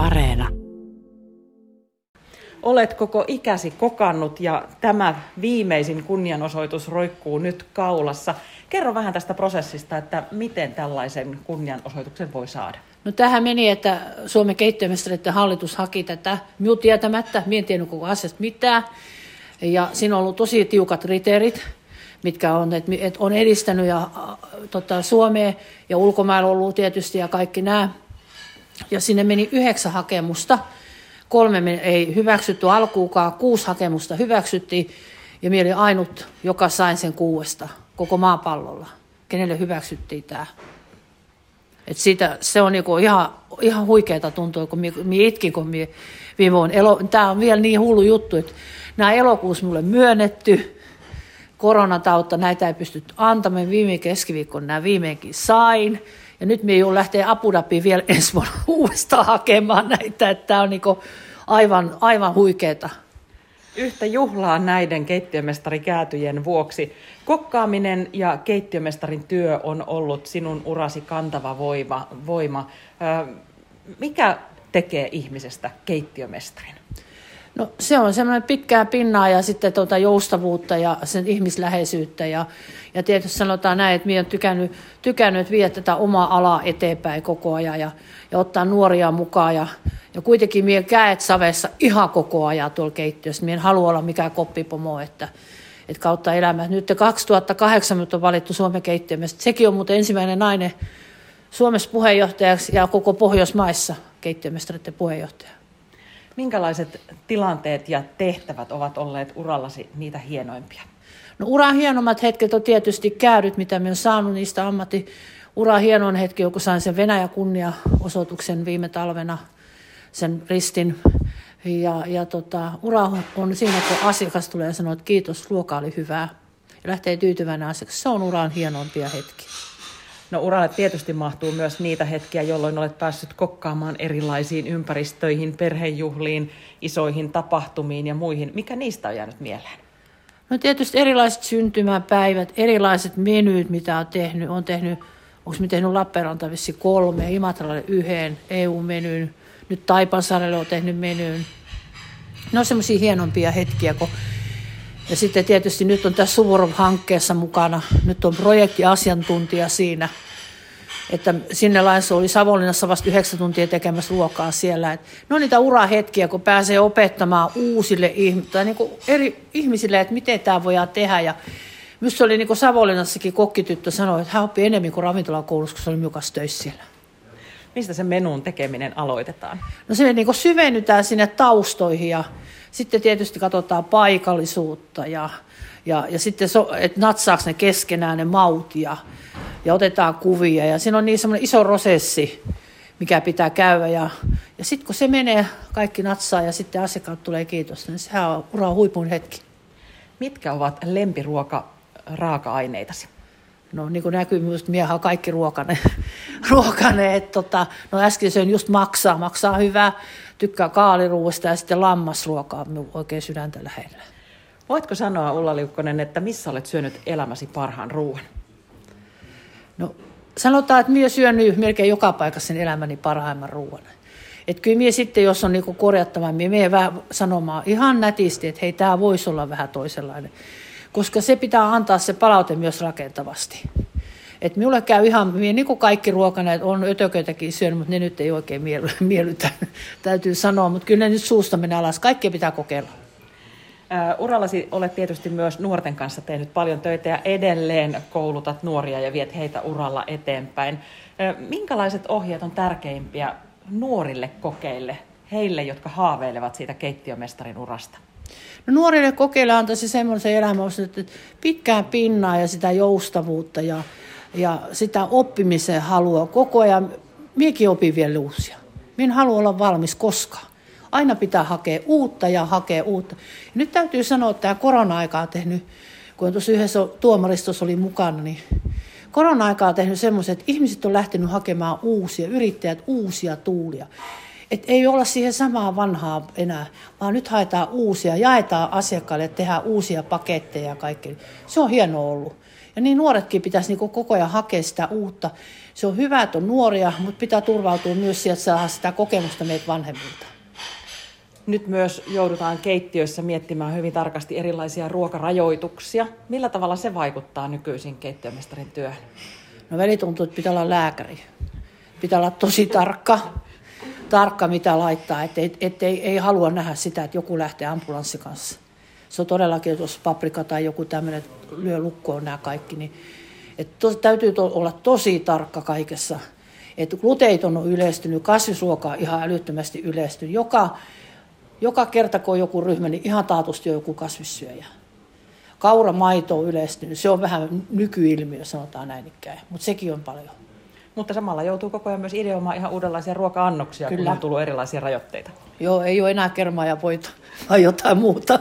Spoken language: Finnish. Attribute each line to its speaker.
Speaker 1: Areena.
Speaker 2: Olet koko ikäsi kokannut ja tämä viimeisin kunnianosoitus roikkuu nyt kaulassa. Kerro vähän tästä prosessista, että miten tällaisen kunnianosoituksen voi saada.
Speaker 3: No tähän meni, että Suomen keittiömestareiden hallitus haki tätä minun tietämättä. Minä en tiennyt koko asiasta mitään. Ja siinä on ollut tosi tiukat kriteerit, mitkä on, että, että on edistänyt ja, tota, Suomea ja ulkomailla ollut tietysti ja kaikki nämä. Ja sinne meni yhdeksän hakemusta. Kolme ei hyväksytty alkuukaan, kuusi hakemusta hyväksyttiin ja minä olin ainut, joka sain sen kuuesta koko maapallolla, kenelle hyväksyttiin tämä. Et siitä, se on niinku ihan, ihan huikeeta tuntua, kun minä itkin, kun minä viime vuonna. Elo, tämä on vielä niin hullu juttu, että nämä elokuussa mulle myönnetty, koronatautta, näitä ei pystytty antamaan. Viime keskiviikkona nämä viimeinkin sain. Ja nyt me joudun lähteä Abu Dhabiin vielä ensi vuonna uudestaan hakemaan näitä, että tämä on niinku aivan, aivan huikeeta.
Speaker 2: Yhtä juhlaa näiden keittiömestarikäätyjen vuoksi. Kokkaaminen ja keittiömestarin työ on ollut sinun urasi kantava voima. voima. Mikä tekee ihmisestä keittiömestarin?
Speaker 3: No se on semmoinen pitkää pinnaa ja sitten tuota joustavuutta ja sen ihmisläheisyyttä. Ja, ja tietysti sanotaan näin, että minä olen tykännyt, tykännyt viedä tätä omaa alaa eteenpäin koko ajan ja, ja ottaa nuoria mukaan. Ja, ja kuitenkin minä käet savessa ihan koko ajan tuolla keittiössä. Minä en halua olla mikään koppipomo, että, että kautta elämää. Nyt 2008 on valittu Suomen keittiömestä. Sekin on muuten ensimmäinen nainen Suomessa puheenjohtajaksi ja koko Pohjoismaissa keittiömestareiden puheenjohtaja.
Speaker 2: Minkälaiset tilanteet ja tehtävät ovat olleet urallasi niitä hienoimpia?
Speaker 3: No uran hienommat hetket on tietysti käydyt, mitä minä olen saanut niistä ammatti. Ura hienoin hetki, kun sain sen Venäjä kunnia-osoituksen viime talvena, sen ristin. Ja, ja tota, ura on siinä, kun asiakas tulee ja sanoo, että kiitos, ruoka oli hyvää. Ja lähtee tyytyväinen asiakas. Se on uran hienoimpia hetki.
Speaker 2: No uralle tietysti mahtuu myös niitä hetkiä, jolloin olet päässyt kokkaamaan erilaisiin ympäristöihin, perhejuhliin, isoihin tapahtumiin ja muihin. Mikä niistä on jäänyt mieleen?
Speaker 3: No tietysti erilaiset syntymäpäivät, erilaiset menyt, mitä on tehnyt. on tehnyt, onko me tehnyt Lappeenranta vissi kolme, Imatralle yhden EU-menyn, nyt Taipansaarelle on tehnyt menyn. Ne on semmoisia hienompia hetkiä, kun ja sitten tietysti nyt on tässä Suvorov-hankkeessa mukana, nyt on projektiasiantuntija siinä, että sinne laissa oli Savonlinnassa vasta yhdeksän tuntia tekemässä ruokaa siellä. Et ne on niitä urahetkiä, kun pääsee opettamaan uusille tai niin eri ihmisille, että miten tämä voidaan tehdä. Ja myös se oli niin kuin Savonlinnassakin kokkityttö sanoi, että hän oppii enemmän kuin ravintolakoulussa, kun se oli miukas töissä siellä.
Speaker 2: Mistä se menun tekeminen aloitetaan?
Speaker 3: No se niin kuin syvennytään sinne taustoihin ja sitten tietysti katsotaan paikallisuutta ja, ja, ja sitten, so, että natsaako ne keskenään ne maut ja, ja otetaan kuvia. Ja siinä on niin semmoinen iso prosessi, mikä pitää käydä. Ja, ja sitten kun se menee, kaikki natsaa ja sitten asiakkaat tulee kiitos, niin sehän on uraa huipun hetki.
Speaker 2: Mitkä ovat lempiruoka raaka-aineitasi?
Speaker 3: No niin kuin näkyy että miehän on kaikki ruokane. ruokane että tota, no äsken söin just maksaa, maksaa hyvää, tykkää kaaliruuasta ja sitten lammasruokaa minun oikein sydäntä lähellä.
Speaker 2: Voitko sanoa Ulla Liukkonen, että missä olet syönyt elämäsi parhaan ruoan?
Speaker 3: No sanotaan, että minä syön melkein joka paikassa sen elämäni parhaimman ruoan. Että kyllä minä sitten, jos on niinku korjattava, minä menen vähän sanomaan ihan nätisti, että hei, tämä voisi olla vähän toisenlainen koska se pitää antaa se palaute myös rakentavasti. Et minulle käy ihan, niin kuin kaikki ruokaneet, on ötököitäkin syönyt, mutta ne nyt ei oikein miellytä, täytyy sanoa, mutta kyllä ne nyt suusta menee alas, kaikkea pitää kokeilla.
Speaker 2: urallasi olet tietysti myös nuorten kanssa tehnyt paljon töitä ja edelleen koulutat nuoria ja viet heitä uralla eteenpäin. minkälaiset ohjeet on tärkeimpiä nuorille kokeille, heille, jotka haaveilevat siitä keittiömestarin urasta?
Speaker 3: No nuorille kokeilla antaisi semmoisen elämän, että pitkään pinnaa ja sitä joustavuutta ja, ja sitä oppimisen halua koko ajan. Miekin opin vielä uusia. Minä en halua olla valmis koskaan. Aina pitää hakea uutta ja hakea uutta. Ja nyt täytyy sanoa, että tämä korona-aika on tehnyt, kun tuossa yhdessä tuomaristossa oli mukana, niin korona-aika on tehnyt semmoisen, että ihmiset on lähtenyt hakemaan uusia, yrittäjät uusia tuulia. Et ei olla siihen samaa vanhaa enää, vaan nyt haetaan uusia, jaetaan asiakkaille, tehdään uusia paketteja ja kaikki. Se on hieno ollut. Ja niin nuoretkin pitäisi niin koko ajan hakea sitä uutta. Se on hyvä, että on nuoria, mutta pitää turvautua myös sieltä saada sitä kokemusta meitä vanhemmilta.
Speaker 2: Nyt myös joudutaan keittiöissä miettimään hyvin tarkasti erilaisia ruokarajoituksia. Millä tavalla se vaikuttaa nykyisin keittiömestarin työhön?
Speaker 3: No väli tuntuu, että pitää olla lääkäri. Pitää olla tosi tarkka, tarkka mitä laittaa, ettei, ettei ei halua nähdä sitä, että joku lähtee ambulanssi kanssa. Se on todellakin, jos paprika tai joku tämmöinen lyö lukkoon nämä kaikki, niin että tos, täytyy to, olla tosi tarkka kaikessa. Että gluteiton on yleistynyt, kasvisruoka on ihan älyttömästi yleistynyt. Joka, joka kerta, kun on joku ryhmä, niin ihan taatusti on joku kasvissyöjä. Kauramaito on yleistynyt. Se on vähän nykyilmiö, sanotaan näin ikään, mutta sekin on paljon.
Speaker 2: Mutta samalla joutuu koko ajan myös ideoimaan ihan uudenlaisia ruoka-annoksia, Kyllä. kun on tullut erilaisia rajoitteita.
Speaker 3: Joo, ei ole enää kermaa ja voita, vai jotain muuta.